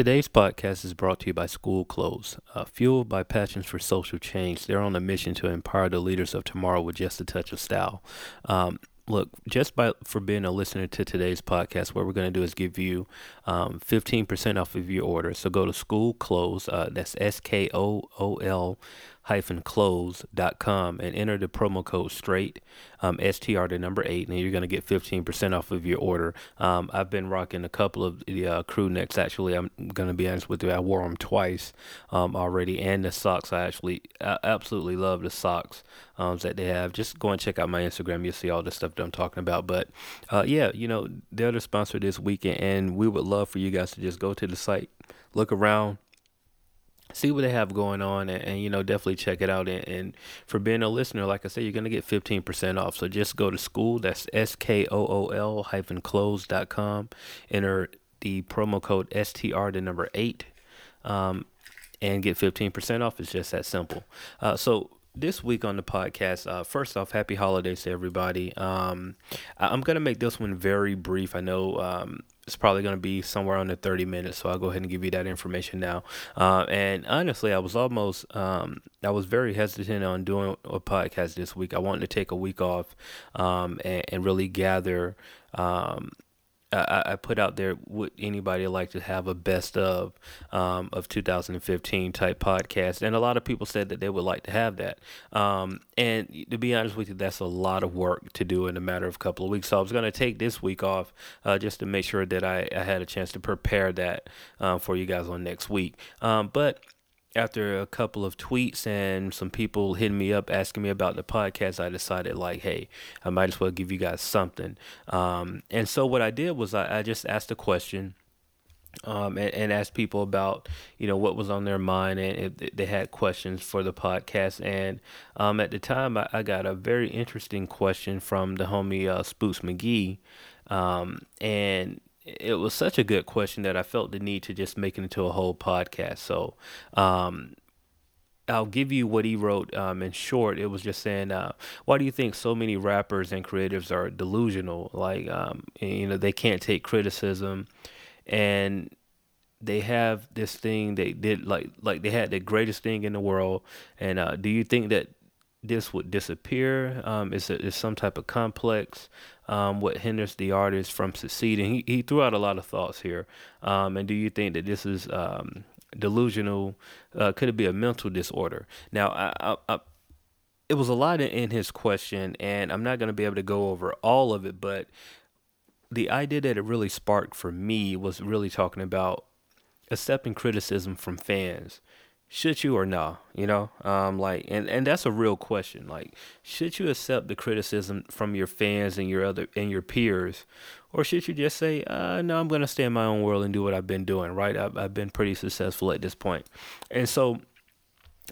Today's podcast is brought to you by Skool Clothes. Uh, fueled by passions for social change, they're on a mission to empower the leaders of tomorrow with just a touch of style. Um, look, just by for being a listener to today's podcast, what we're going to do is give you um, 15% off of your order. So go to Skool Clothes. Uh, that's S K O O L clothes.com and enter the promo code straight um, str the number eight and you're going to get 15% off of your order. Um, i've been rocking a couple of the uh, crew necks actually i'm going to be honest with you i wore them twice um, already and the socks i actually I absolutely love the socks um, that they have. Just go and check out my instagram you'll see all the stuff that i'm talking about but uh, yeah you know they're the sponsor this weekend and we would love for you guys to just go to the site look around see what they have going on and, and, you know definitely check it out. And, and, for being a listener like i said you're going to get 15% off. So just go to skool. That's s-k-o-o-l hyphen clothes.com enter the promo code str the number 8 um, and get 15% off. It's just that simple. Uh, so this week on the podcast, uh, first off, happy holidays to everybody. Um, I'm going to make this one very brief. I know um, it's probably going to be somewhere under 30 minutes, so I'll go ahead and give you that information now. Uh, and honestly, I was almost, um, I was very hesitant on doing a podcast this week. I wanted to take a week off um, and, and, really gather um, I, put out there would anybody like to have a best of um, of 2015 type podcast? And a lot of people said that they would like to have that. Um, and to be honest with you that's a lot of work to do in a matter of a couple of weeks. So I was going to take this week off uh, just to make sure that I, I, had a chance to prepare that um, for you guys on next week. Um, but after a couple of tweets and some people hitting me up asking me about the podcast, I decided like, hey, I might as well give you guys something. Um, and so what I did was I, I just asked a question. Um, and, and asked people about you know what was on their mind and if they had questions for the podcast and um, at the time I, I, got a very interesting question from the homie uh, Spooks McGee um, and it was such a good question that I felt the need to just make it into a whole podcast. So, um, I'll give you what he wrote um, in short. It was just saying, uh, why do you think so many rappers and creatives are delusional? Like, um, you know, they can't take criticism, and they have this thing they did like like they had the greatest thing in the world. And uh, do you think that this would disappear? Um, is it is some type of complex? Um, what hinders the artist from succeeding? He he threw out a lot of thoughts here. Um, and do you think that this is um, delusional? Uh, could it be a mental disorder? Now, I, I, I, it was a lot in his question, and I'm not going to be able to go over all of it, but the idea that it really sparked for me was really talking about accepting criticism from fans should you or no you know um like and and that's a real question like should you accept the criticism from your fans and your other and your peers or should you just say uh no i'm gonna stay in my own world and do what i've been doing right i've, I've been pretty successful at this point and so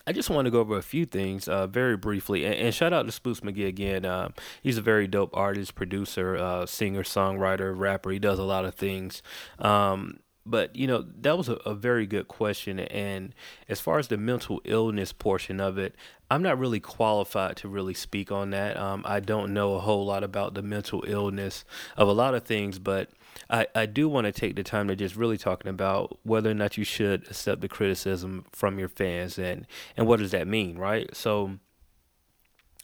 I just want to go over a few things uh, very briefly, and, and, shout out to Spooks McGee again. Uh, he's a very dope artist, producer, uh, singer, songwriter, rapper. He does a lot of things. Um, but you know that was a, a, very good question and as far as the mental illness portion of it i'm not really qualified to really speak on that. Um, i don't know a whole lot about the mental illness of a lot of things but i, I do want to take the time to just really talking about whether or not you should accept the criticism from your fans and and what does that mean right? So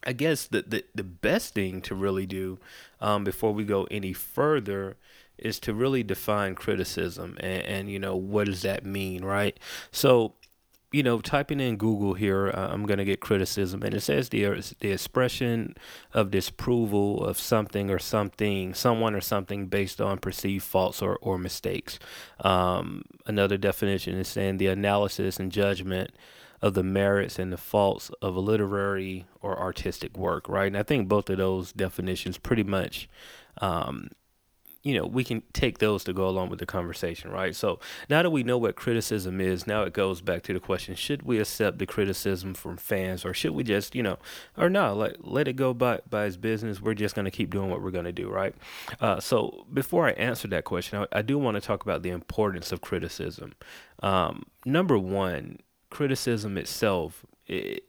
I guess the, the, the best thing to really do um, before we go any further is to really define criticism and, and you know what does that mean right? So you know typing in google here uh, i'm going to get criticism and it says the the expression of disapproval of something or something someone or something based on perceived faults or, or mistakes. Um, another definition is saying the analysis and judgment of the merits and the faults of a literary or artistic work right? And i think both of those definitions pretty much um, you know, we can take those to go along with the conversation, right? So now that we know what criticism is, now it goes back to the question: Should we accept the criticism from fans, or should we just, you know, or no, like let it go by by his business? We're just going to keep doing what we're going to do, right? Uh, so before I answer that question, I, I do want to talk about the importance of criticism. Um, number one, criticism itself. It,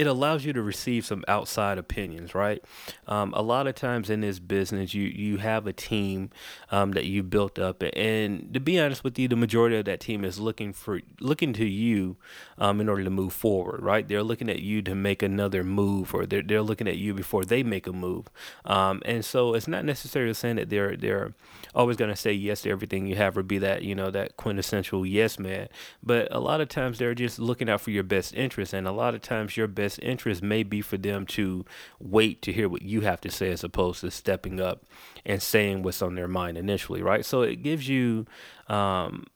it allows you to receive some outside opinions, right? Um, a lot of times in this business, you you have a team um, that you built up, and to be honest with you, the majority of that team is looking for looking to you um, in order to move forward, right? They're looking at you to make another move, or they're they're looking at you before they make a move, um, and so it's not necessarily saying that they're they're always going to say yes to everything you have or be that you know that quintessential yes man, but a lot of times they're just looking out for your best interest, and a lot of times your best interest may be for them to wait to hear what you have to say as opposed to stepping up and saying what's on their mind initially, right? So it gives you um,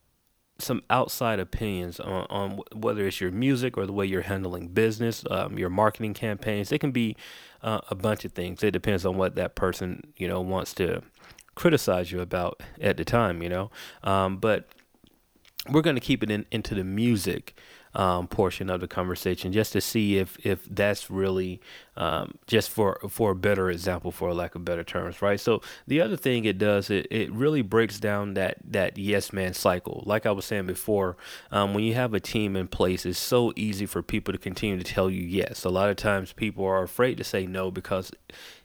some outside opinions on, on whether it's your music or the way you're handling business, um, your marketing campaigns. It can be uh, a bunch of things. It depends on what that person you know wants to criticize you about at the time, you know. Um, but we're going to keep it in, into the music um, portion of the conversation just to see if if that's really um, just for for a better example for a lack of better terms right? So the other thing it does it, it really breaks down that that yes man cycle. Like i was saying before um, when you have a team in place it's so easy for people to continue to tell you yes. A lot of times people are afraid to say no because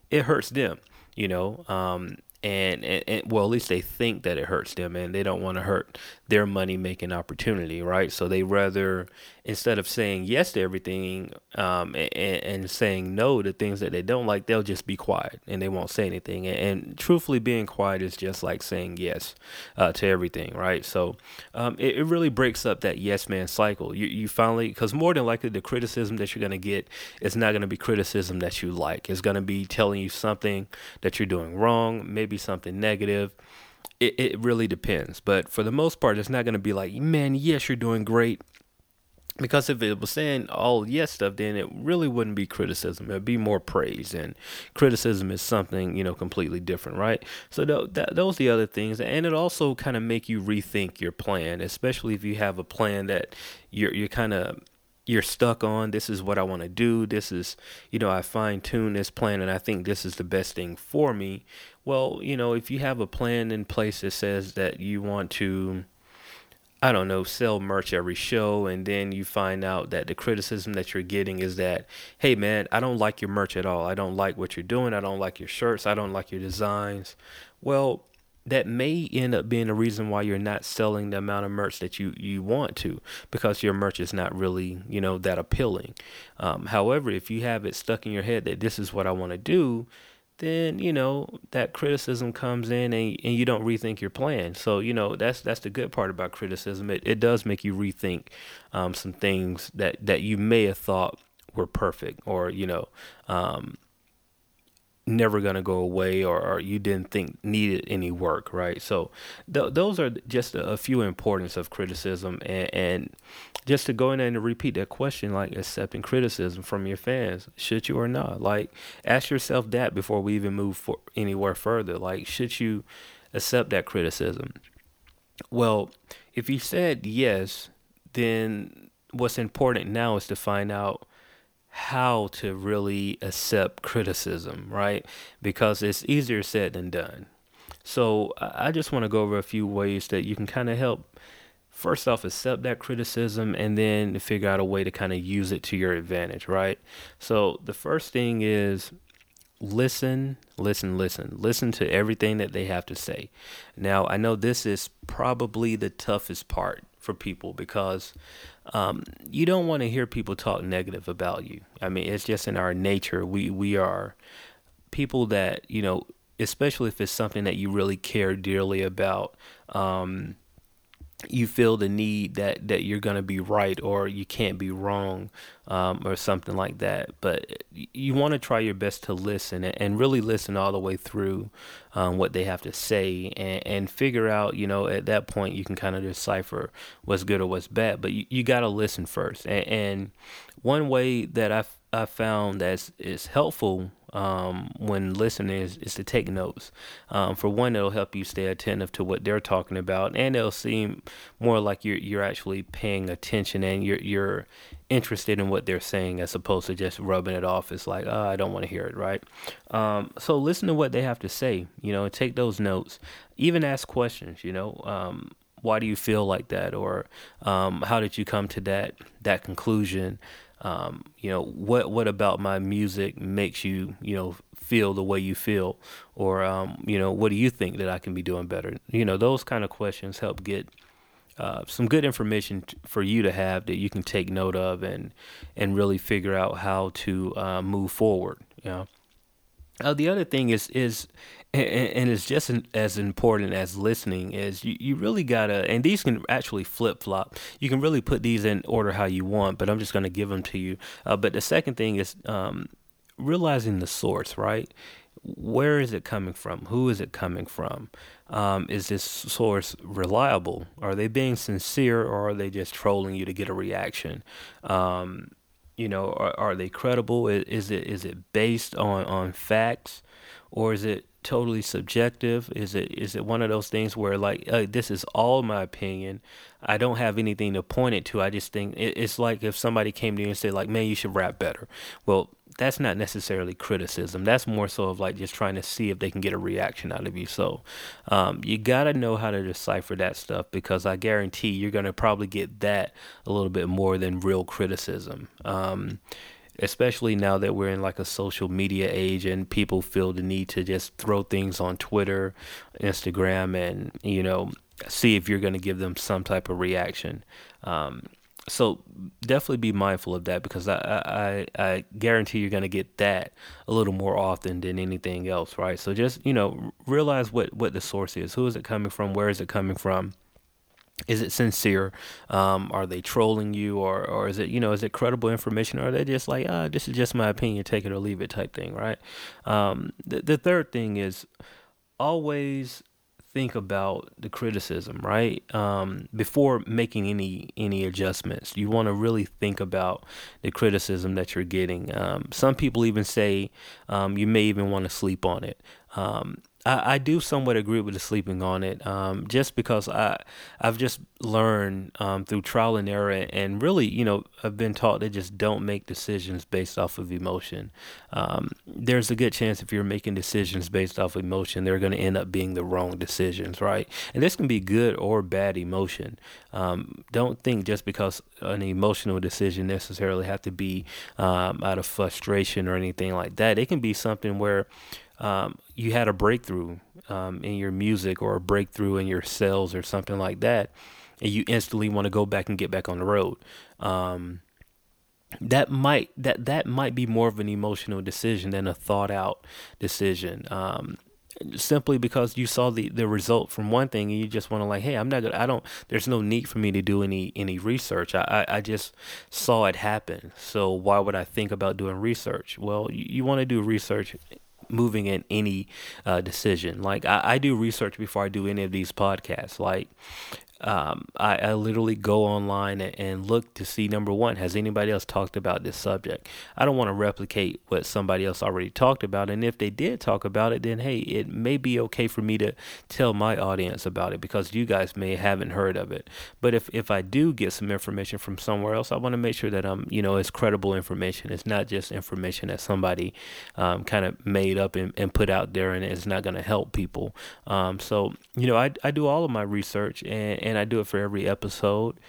it hurts them you know? Um, and, and, and, well at least they think that it hurts them and they don't want to hurt their money making opportunity right? So they rather instead of saying yes to everything um, and, and, saying no to things that they don't like they'll just be quiet and they won't say anything. And, truthfully being quiet is just like saying yes uh, to everything right? So um, it, it, really breaks up that yes man cycle. You, you finally because more than likely the criticism that you're going to get is not going to be criticism that you like. It's going to be telling you something that you're doing wrong. Maybe be something negative. It, it really depends. But for the most part, it's not going to be like, man, yes, you're doing great. Because if it was saying all yes stuff, then it really wouldn't be criticism. It'd be more praise, and criticism is something you know completely different, right? So th- that, those the other things, and it also kind of make you rethink your plan, especially if you have a plan that you're you're kind of you're stuck on this is what I want to do. This is, you know, I fine tune this plan and I think this is the best thing for me. Well, you know, if you have a plan in place that says that you want to, I don't know, sell merch every show, and then you find out that the criticism that you're getting is that, hey man, I don't like your merch at all. I don't like what you're doing. I don't like your shirts. I don't like your designs. Well, that may end up being the reason why you're not selling the amount of merch that you, you want to because your merch is not really you know that appealing um, however if you have it stuck in your head that this is what i want to do then you know that criticism comes in and, and you don't rethink your plan. So you know that's that's the good part about criticism. It, it does make you rethink um, some things that that you may have thought were perfect or you know um, never going to go away or, or, you didn't think needed any work, right? So th- those are just a, few importance of criticism and, and just to go in there and repeat that question, like accepting criticism from your fans, should you or not? Like ask yourself that before we even move for anywhere further. Like should you accept that criticism? Well, if you said yes, then what's important now is to find out how to really accept criticism, right? Because it's easier said than done. So I just want to go over a few ways that you can kind of help. First off, accept that criticism and then figure out a way to kind of use it to your advantage, right? So the first thing is listen, listen, listen. Listen to everything that they have to say. Now, I know this is probably the toughest part for people because um, you don't want to hear people talk negative about you. I mean, it's just in our nature. We we are people that you know, especially if it's something that you really care dearly about. Um, you feel the need that that you're gonna be right or you can't be wrong um, or something like that. But you want to try your best to listen and really listen all the way through um, what they have to say and, and figure out. You know, at that point you can kind of decipher what's good or what's bad. But you, you got to listen first. And, and one way that I I found that is helpful um, when listening is, is to take notes. Um, for one, it'll help you stay attentive to what they're talking about, and it'll seem more like you're you're actually paying attention and you're you're interested in what they're saying as opposed to just rubbing it off. It's like, oh, I don't want to hear it, right? Um, so listen to what they have to say, you know, and take those notes. Even ask questions, you know. Um, why do you feel like that, or um, how did you come to that that conclusion? Um, you know, what what about my music makes you you know feel the way you feel, or um, you know, what do you think that I can be doing better? You know, those kind of questions help get uh, some good information t- for you to have that you can take note of and and really figure out how to uh, move forward. You know. Uh, the other thing is is and, and it's just as important as listening is you, you really gotta and these can actually flip flop you can really put these in order how you want but i'm just to give them to you. Uh, but the second thing is um, realizing the source right? Where is it coming from? Who is it coming from? Um, is this source reliable? Are they being sincere or are they just trolling you to get a reaction? Um, you know are, are they credible? Is, is it is it based on on facts or is it totally subjective? Is it is it one of those things where like uh, this is all my opinion? I don't have anything to point it to. I just think it, it's like if somebody came to you and said like, "Man, you should rap better." Well, that's not necessarily criticism. That's more so of like just trying to see if they can get a reaction out of you. So um, you gotta know how to decipher that stuff because I guarantee you're gonna probably get that a little bit more than real criticism. Um, especially now that we're in like a social media age and people feel the need to just throw things on Twitter, Instagram, and you know see if you're going to give them some type of reaction. Um, so definitely be mindful of that because I I, I guarantee you're going to get that a little more often than anything else, right? So just you know realize what what the source is, who is it coming from, where is it coming from is it sincere? Um, are they trolling you, or or is it you know is it credible information, or are they just like ah this is just my opinion, take it or leave it type thing, right? Um, the the third thing is always think about the criticism, right? Um, before making any any adjustments, you want to really think about the criticism that you're getting. Um, some people even say um, you may even want to sleep on it. Um, I, I do somewhat agree with the sleeping on it, um, just because I I've just learned um, through trial and error, and really, you know, I've been taught to just don't make decisions based off of emotion. Um, there's a good chance if you're making decisions based off emotion, they're going to end up being the wrong decisions, right? And this can be good or bad emotion. Um, don't think just because an emotional decision necessarily have to be um, out of frustration or anything like that. It can be something where um, you had a breakthrough um, in your music or a breakthrough in your sales or something like that, and you instantly want to go back and get back on the road. Um, that might that that might be more of an emotional decision than a thought out decision. Um, simply because you saw the, the result from one thing and you just want to like hey i'm not gonna i don't there's no need for me to do any any research i i, I just saw it happen so why would i think about doing research well you, you want to do research moving in any uh, decision. Like I, I do research before I do any of these podcasts. Like um, I, I, literally go online and, look to see number one, has anybody else talked about this subject? I don't want to replicate what somebody else already talked about. And if they did talk about it, then hey, it may be okay for me to tell my audience about it because you guys may haven't heard of it. But if, if I do get some information from somewhere else, I want to make sure that I'm, you know, it's credible information. It's not just information that somebody um, kind of made up and, and, put out there and it's not going to help people. Um, so, you know, I, I do all of my research and and I do it for every episode.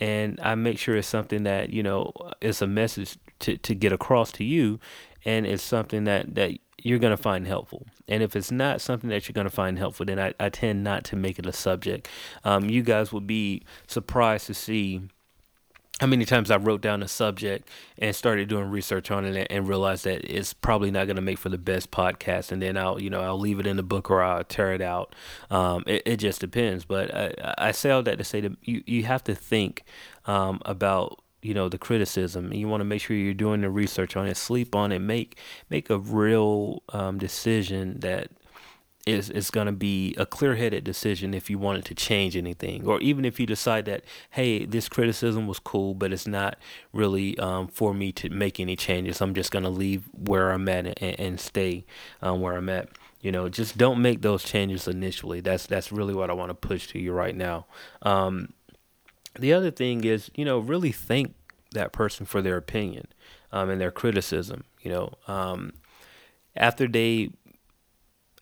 And I make sure it's something that you know, it's a message to to get across to you, and it's something that that you're going to find helpful. And if it's not something that you're going to find helpful, then I, I tend not to make it a subject. Um, you guys will be surprised to see how many times I wrote down a subject and started doing research on it and realized that it's probably not going to make for the best podcast, and then I'll you know I'll leave it in the book or I'll tear it out. Um, it, it, just depends. But I, I say all that to say that you you have to think um, about you know the criticism you want to make sure you're doing the research on it sleep on it make make a real um, decision that is is going to be a clear-headed decision if you wanted to change anything or even if you decide that hey this criticism was cool but it's not really um, for me to make any changes. I'm just going to leave where i'm at and, and stay um, where i'm at. You know just don't make those changes initially. That's that's really what i want to push to you right now. Um, the other thing is you know really thank that person for their opinion um, and their criticism you know um, after they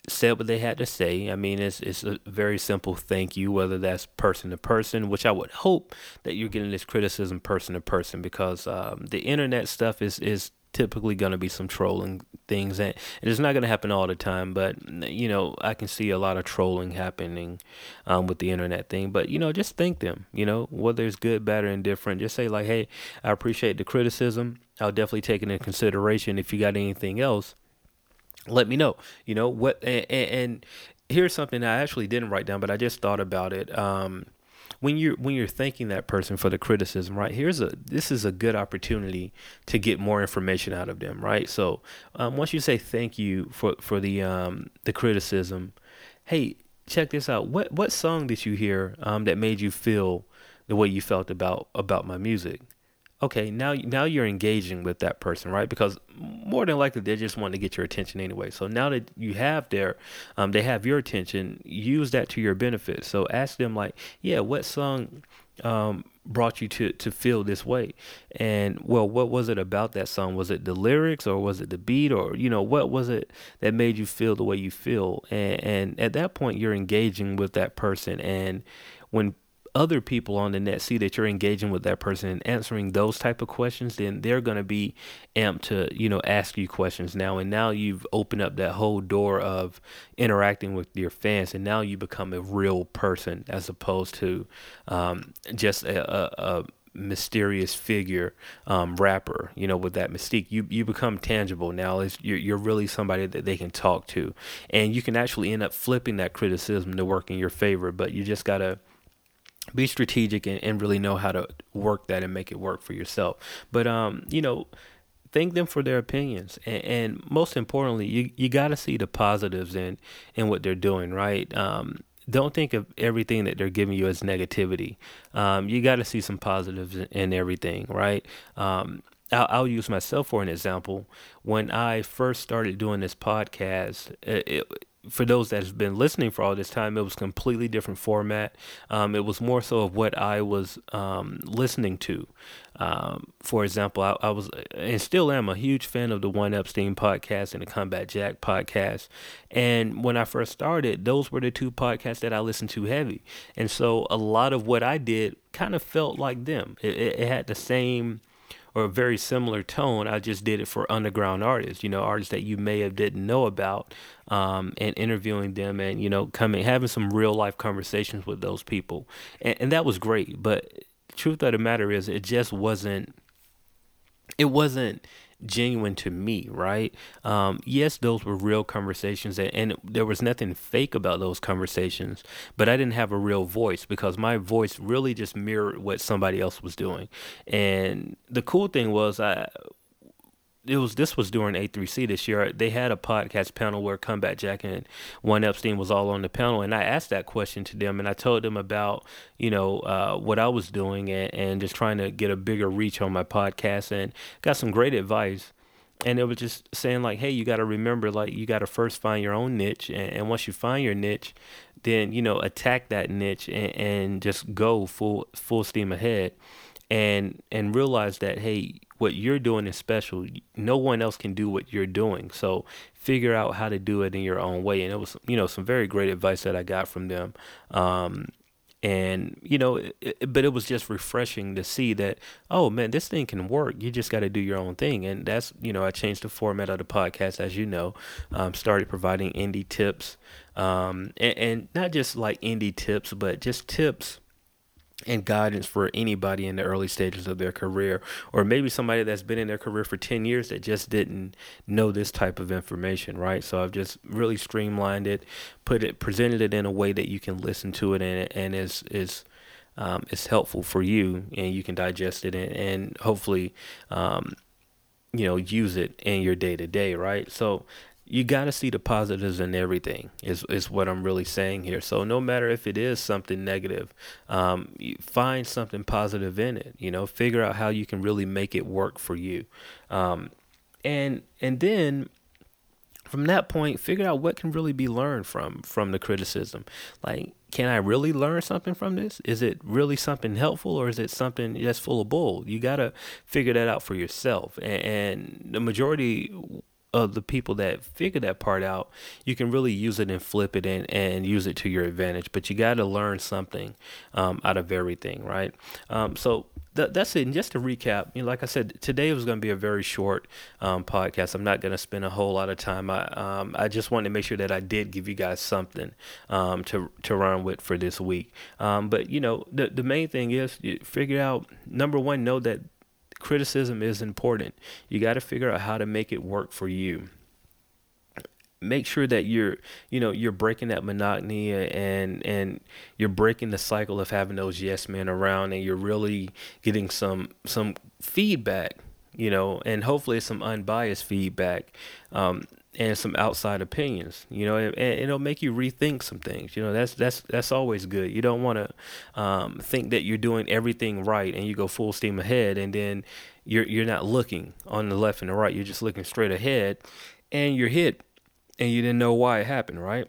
said what they had to say. I mean, it's it's a very simple thank you, whether that's person to person, which I would hope that you're getting this criticism person to person because um, the internet stuff is is typically going to be some trolling things and, it's not going to happen all the time but you know i can see a lot of trolling happening um, with the internet thing. But you know just thank them you know whether it's good bad or indifferent. Just say like hey i appreciate the criticism. I'll definitely take it into consideration if you got anything else let me know you know what and, and here's something i actually didn't write down but i just thought about it um, when you're when you're thanking that person for the criticism, right? Here's a this is a good opportunity to get more information out of them, right? So um, once you say thank you for for the um, the criticism, hey, check this out. What what song did you hear um, that made you feel the way you felt about about my music? Okay, now now you're engaging with that person, right? Because more than likely they just want to get your attention anyway. So now that you have their, um, they have your attention, use that to your benefit. So ask them like, yeah, what song um, brought you to to feel this way? And well, what was it about that song? Was it the lyrics or was it the beat or you know what was it that made you feel the way you feel? And and at that point, you're engaging with that person, and when other people on the net see that you're engaging with that person and answering those type of questions, then they're going to be amped to, you know, ask you questions now. And now you've opened up that whole door of interacting with your fans. And now you become a real person as opposed to um, just a, a, a mysterious figure um, rapper you know with that mystique you you become tangible now it's, you're, you're really somebody that they can talk to and you can actually end up flipping that criticism to work in your favor but you just gotta be strategic and, and really know how to work that and make it work for yourself. But um, you know, thank them for their opinions and, and most importantly, you you got to see the positives in in what they're doing, right? Um, don't think of everything that they're giving you as negativity. Um, you got to see some positives in, in everything, right? Um, I'll, I'll, use myself for an example. When I first started doing this podcast, it, it for those that have been listening for all this time, it was completely different format. Um, it was more so of what I was um, listening to. Um, for example, I, I, was and still am a huge fan of the Juan Epstein podcast and the Combat Jack podcast. And when I first started, those were the two podcasts that I listened to heavy. And so a lot of what I did kind of felt like them. It, it, it had the same or a very similar tone. I just did it for underground artists, you know, artists that you may have didn't know about, um, and interviewing them and you know coming having some real life conversations with those people, and, and that was great. But truth of the matter is, it just wasn't. It wasn't genuine to me, right? Um, yes, those were real conversations, and, and, there was nothing fake about those conversations, but I didn't have a real voice because my voice really just mirrored what somebody else was doing. And the cool thing was, I it was this was during A3C this year. They had a podcast panel where Combat Jack and Juan Epstein was all on the panel, and I asked that question to them, and I told them about you know uh, what I was doing and, and just trying to get a bigger reach on my podcast, and got some great advice. And it was just saying like, hey, you got to remember, like, you got to first find your own niche, and, and once you find your niche, then you know attack that niche and, and just go full full steam ahead, and and realize that hey what you're doing is special. No one else can do what you're doing. So figure out how to do it in your own way. And it was, you know, some very great advice that I got from them. Um, and you know, it, it, but it was just refreshing to see that, oh man, this thing can work. You just got to do your own thing, and that's you know, I changed the format of the podcast, as you know, um, started providing indie tips, um, and, and not just like indie tips, but just tips and guidance for anybody in the early stages of their career or maybe somebody that's been in their career for 10 years that just didn't know this type of information right? So i've just really streamlined it put it presented it in a way that you can listen to it and and is is um, is helpful for you and you can digest it and, and hopefully um, you know use it in your day to day right? So you got to see the positives in everything is is what I'm really saying here. So no matter if it is something negative, um, find something positive in it. You know, figure out how you can really make it work for you, um, and and then from that point, figure out what can really be learned from from the criticism. Like, can I really learn something from this? Is it really something helpful, or is it something that's full of bull? You gotta figure that out for yourself. and, and the majority of the people that figure that part out, you can really use it and flip it and, and use it to your advantage. But you got to learn something um, out of everything, right? Um, so th- that's it. And just to recap, you know, like I said, today was going to be a very short um, podcast. I'm not going to spend a whole lot of time. I um, I just wanted to make sure that I did give you guys something um, to to run with for this week. Um, but you know, the the main thing is figure out number one, know that criticism is important. You got to figure out how to make it work for you make sure that you're you know you're breaking that monotony and and you're breaking the cycle of having those yes men around and you're really getting some some feedback you know and hopefully some unbiased feedback um, and some outside opinions you know and, it'll make you rethink some things you know that's that's that's always good you don't want to um, think that you're doing everything right and you go full steam ahead and then you're you're not looking on the left and the right you're just looking straight ahead and you're hit and you didn't know why it happened, right?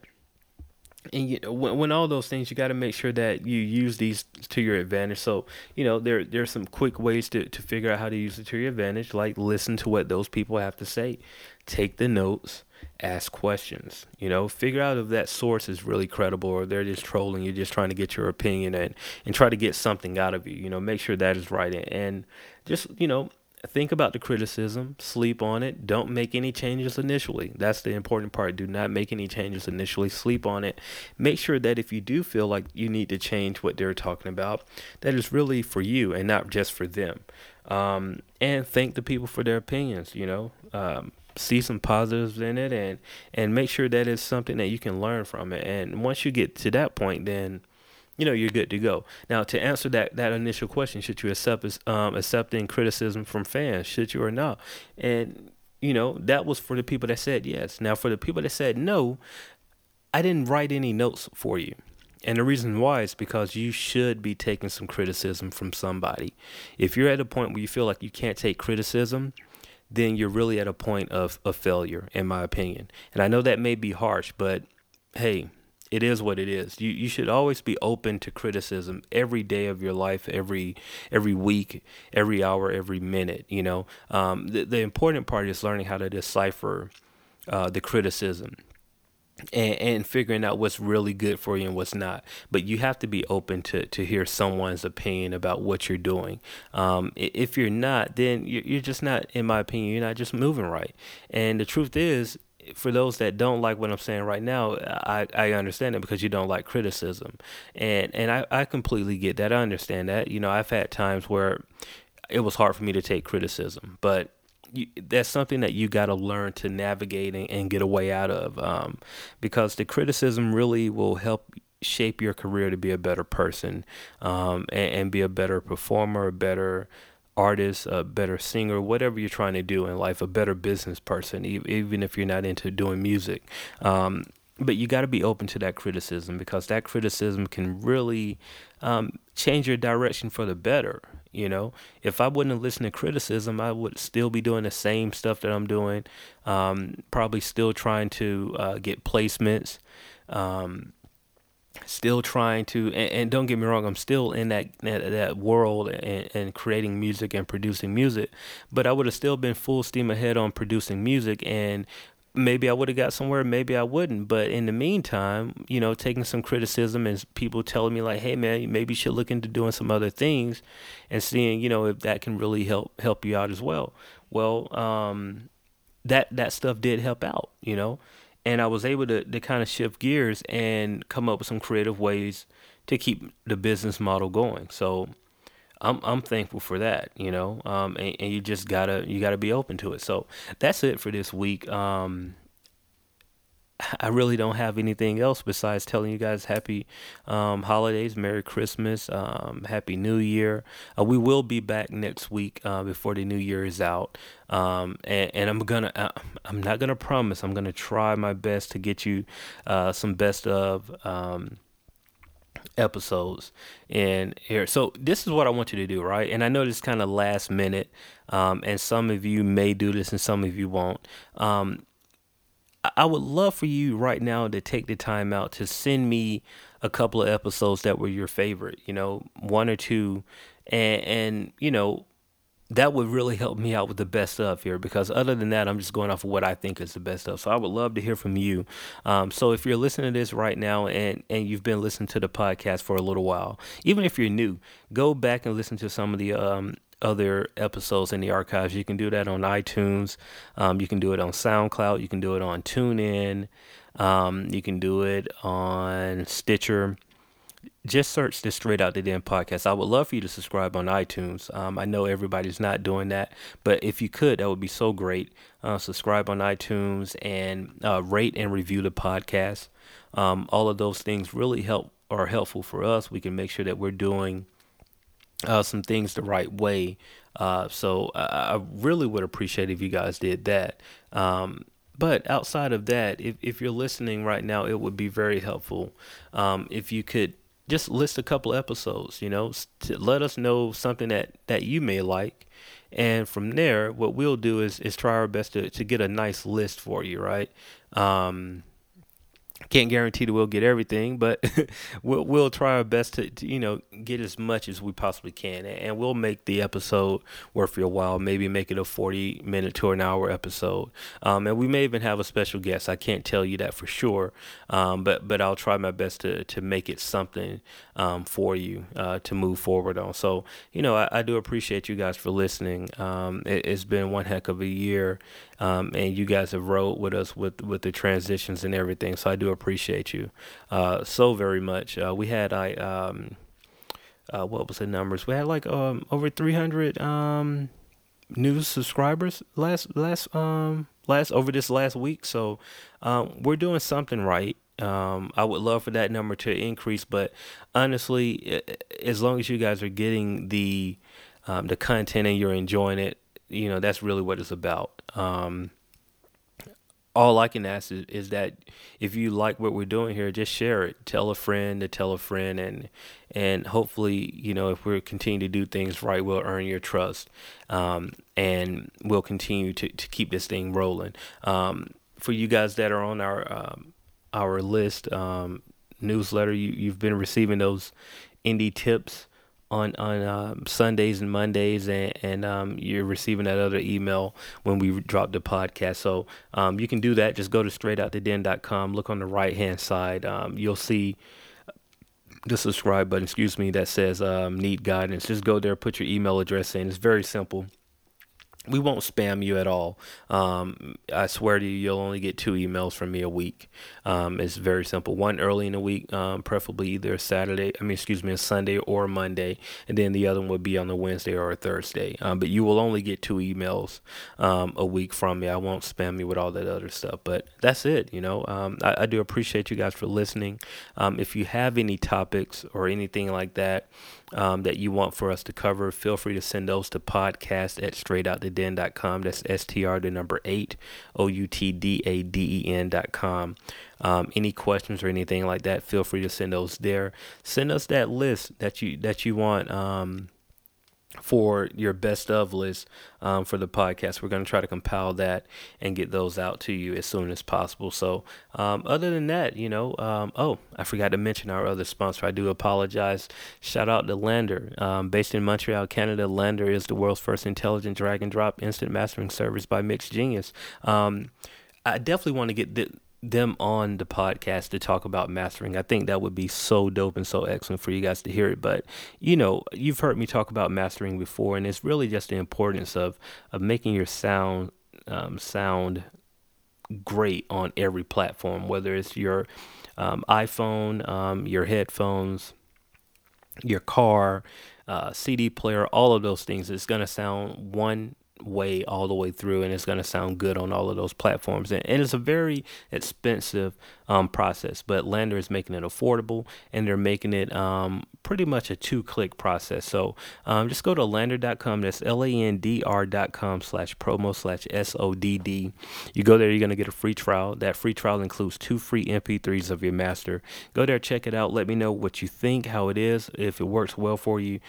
And you, when, when all those things, you got to make sure that you use these to your advantage. So, you know, there there's some quick ways to, to figure out how to use it to your advantage, like listen to what those people have to say, take the notes, ask questions. You know, figure out if that source is really credible or they're just trolling You're just trying to get your opinion and and try to get something out of you. You know, make sure that is right and just you know think about the criticism, sleep on it. Don't make any changes initially. That's the important part. Do not make any changes initially. Sleep on it. Make sure that if you do feel like you need to change what they're talking about, that is really for you and not just for them. Um, and thank the people for their opinions. You know, um, see some positives in it, and and make sure that it's something that you can learn from it. And once you get to that point, then you know you're good to go. Now to answer that that initial question, should you accept um, accepting criticism from fans? Should you or not? And you know that was for the people that said yes. Now for the people that said no, I didn't write any notes for you. And the reason why is because you should be taking some criticism from somebody. If you're at a point where you feel like you can't take criticism, then you're really at a point of, of failure, in my opinion. And I know that may be harsh, but hey, it is what it is. You you should always be open to criticism every day of your life, every every week, every hour, every minute. You know, um, the the important part is learning how to decipher uh, the criticism. And, and figuring out what's really good for you and what's not. But you have to be open to, to hear someone's opinion about what you're doing. Um, if you're not, then you're just not, in my opinion, you're not just moving right. And the truth is, for those that don't like what I'm saying right now, I, I understand it because you don't like criticism. And and I, I completely get that. I understand that. You know, I've had times where it was hard for me to take criticism, but you, that's something that you got to learn to navigate and, and, get a way out of um, because the criticism really will help shape your career to be a better person um, and, and, be a better performer, a better artist, a better singer, whatever you're trying to do in life, a better business person, even if you're not into doing music. Um, but you got to be open to that criticism because that criticism can really um, change your direction for the better. You know, if I wouldn't have listened to criticism, I would still be doing the same stuff that I'm doing. Um, probably still trying to uh, get placements. Um, still trying to and, and, don't get me wrong i'm still in that that, that world and, and, creating music and producing music but i would have still been full steam ahead on producing music and maybe i would have got somewhere maybe i wouldn't. But in the meantime you know taking some criticism and people telling me like hey man maybe you should look into doing some other things and seeing you know if that can really help help you out as well. Well um that that stuff did help out you know and I was able to, to kind of shift gears and come up with some creative ways to keep the business model going. So I'm I'm thankful for that, you know. Um, and, and you just gotta you gotta be open to it. So that's it for this week. Um, I really don't have anything else besides telling you guys happy um, holidays, Merry Christmas, um, Happy New Year. Uh, we will be back next week uh, before the new year is out, um, and, and, I'm gonna uh, I'm not gonna promise. I'm gonna try my best to get you uh, some best of um, episodes in here. So this is what I want you to do, right? And I know this kind of last minute, um, and some of you may do this and some of you won't. Um, I would love for you right now to take the time out to send me a couple of episodes that were your favorite, you know, one or two, and, and you know, that would really help me out with the best stuff here because other than that, I'm just going off of what I think is the best stuff. So I would love to hear from you. Um, so if you're listening to this right now and, and you've been listening to the podcast for a little while, even if you're new, go back and listen to some of the um, other episodes in the archives. You can do that on iTunes. Um, you can do it on SoundCloud. You can do it on TuneIn. Um, you can do it on Stitcher just search the Straight Out the Den podcast. I would love for you to subscribe on iTunes. Um, I know everybody's not doing that, but if you could, that would be so great. Uh, subscribe on iTunes and uh, rate and review the podcast. Um, all of those things really help are helpful for us. We can make sure that we're doing uh, some things the right way. Uh, so I, I, really would appreciate if you guys did that. Um, but outside of that, if, if you're listening right now, it would be very helpful um, if you could just list a couple episodes, you know, to let us know something that, that you may like. And from there, what we'll do is, is try our best to, to get a nice list for you, right? Um, can't guarantee that we'll get everything, but we'll we'll try our best to, to, you know get as much as we possibly can, and we'll make the episode worth your while. Maybe make it a forty minute to an hour episode, um, and we may even have a special guest. I can't tell you that for sure, um, but but I'll try my best to to make it something um, for you uh, to move forward on. So you know I, I do appreciate you guys for listening. Um, it, has been one heck of a year, um, and you guys have rode with us with with the transitions and everything. So I do appreciate you uh, so very much. Uh, we had I um, uh, what was the numbers? We had like um, over 300 um, new subscribers last last um last over this last week. So um, we're doing something right. Um, I would love for that number to increase, but honestly, as long as you guys are getting the um, the content and you're enjoying it, you know that's really what it's about. Um, all I can ask is, is, that if you like what we're doing here, just share it. Tell a friend to tell a friend, and and hopefully, you know, if we continue to do things right, we'll earn your trust, um, and we'll continue to, to keep this thing rolling. Um, for you guys that are on our um, our list um, newsletter, you you've been receiving those indie tips on on um, Sundays and Mondays, and, and um, you're receiving that other email when we drop the podcast. So um, you can do that. Just go to straightouttheden.com. Look on the right hand side. Um, you'll see the subscribe button. Excuse me, that says um, need guidance. Just go there, put your email address in. It's very simple we won't spam you at all. Um, I swear to you, you'll only get two emails from me a week. Um, it's very simple. One early in the week, um, preferably either a Saturday, I mean, excuse me, a Sunday or a Monday, and then the other one would be on a Wednesday or a Thursday. Um, but you will only get two emails um, a week from me. I won't spam you with all that other stuff. But that's it. You know, um, I, I, do appreciate you guys for listening. if you have any topics or anything like that, that you want for us to cover, feel free to send those to podcast at straightouttheden.com. That's STR, the number eight, O U T D A D E N.com. Um, any questions or anything like that, feel free to send those there. Send us that list that you that you want. Um, for your best of list um, for the podcast. We're going to try to compile that and get those out to you as soon as possible. So, um, other than that, you know, um, oh, I forgot to mention our other sponsor. I do apologize. Shout out to LANDR. Um, based in Montreal, Canada, LANDR is the world's first intelligent drag and drop instant mastering service by MixGenius. Um, I definitely want to get the them on the podcast to talk about mastering. I think that would be so dope and so excellent for you guys to hear it. But you know, you've heard me talk about mastering before, and it's really just the importance of of making your sound um, sound great on every platform, whether it's your um, iPhone, um, your headphones, your car, uh, CD player, all of those things. It's gonna sound one way all the way through and it's going to sound good on all of those platforms. And, and it's a very expensive um, process but LANDR is making it affordable and they're making it um, pretty much a two click process. So um, just go to landr.com that's l-a-n-d-r.com slash promo slash s-o-d-d you go there you're going to get a free trial. That free trial includes two free mp3s of your master. Go there check it out. Let me know what you think how it is if it works well for you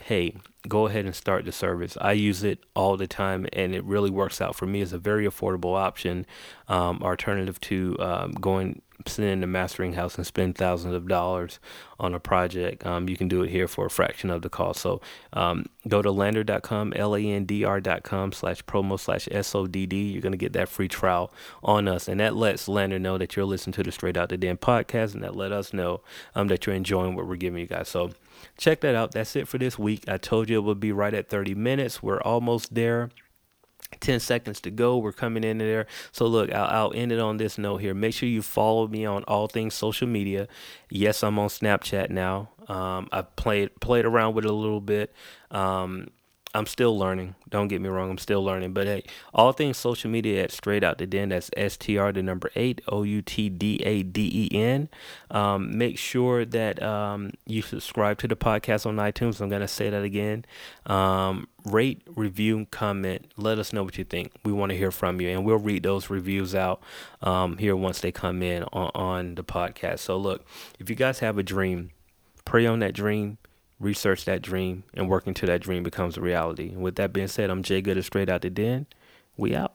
hey, go ahead and start the service. I use it all the time, and it really works out for me. It's a very affordable option, um, alternative to um, going sit in the mastering house and spend thousands of dollars on a project. Um, you can do it here for a fraction of the cost. So um, go to landr.com, L-A-N-D-R.com slash promo slash S-O-D-D. You're going to get that free trial on us. And that lets Landr know that you're listening to the Straight Out the Den podcast and that let us know um, that you're enjoying what we're giving you guys. So check that out. That's it for this week. I told you it would be right at 30 minutes. We're almost there. 10 seconds to go. We're coming in there. So, look, I'll, I'll, end it on this note here. Make sure you follow me on all things social media. Yes, I'm on Snapchat now. Um, I've played played around with it a little bit. Um, I'm still learning. Don't get me wrong. I'm still learning. But hey, all things social media at Straight Out the Den. That's S T R the number eight O U T D A D E N. Um, make sure that um, you subscribe to the podcast on iTunes. I'm gonna say that again. Um, rate, review, comment. Let us know what you think. We want to hear from you, and we'll read those reviews out um, here once they come in on, on the podcast. So look, if you guys have a dream, pray on that dream research that dream and working till that dream becomes a reality. And with that being said, I'm Jay Good Straight Out the Den. We out.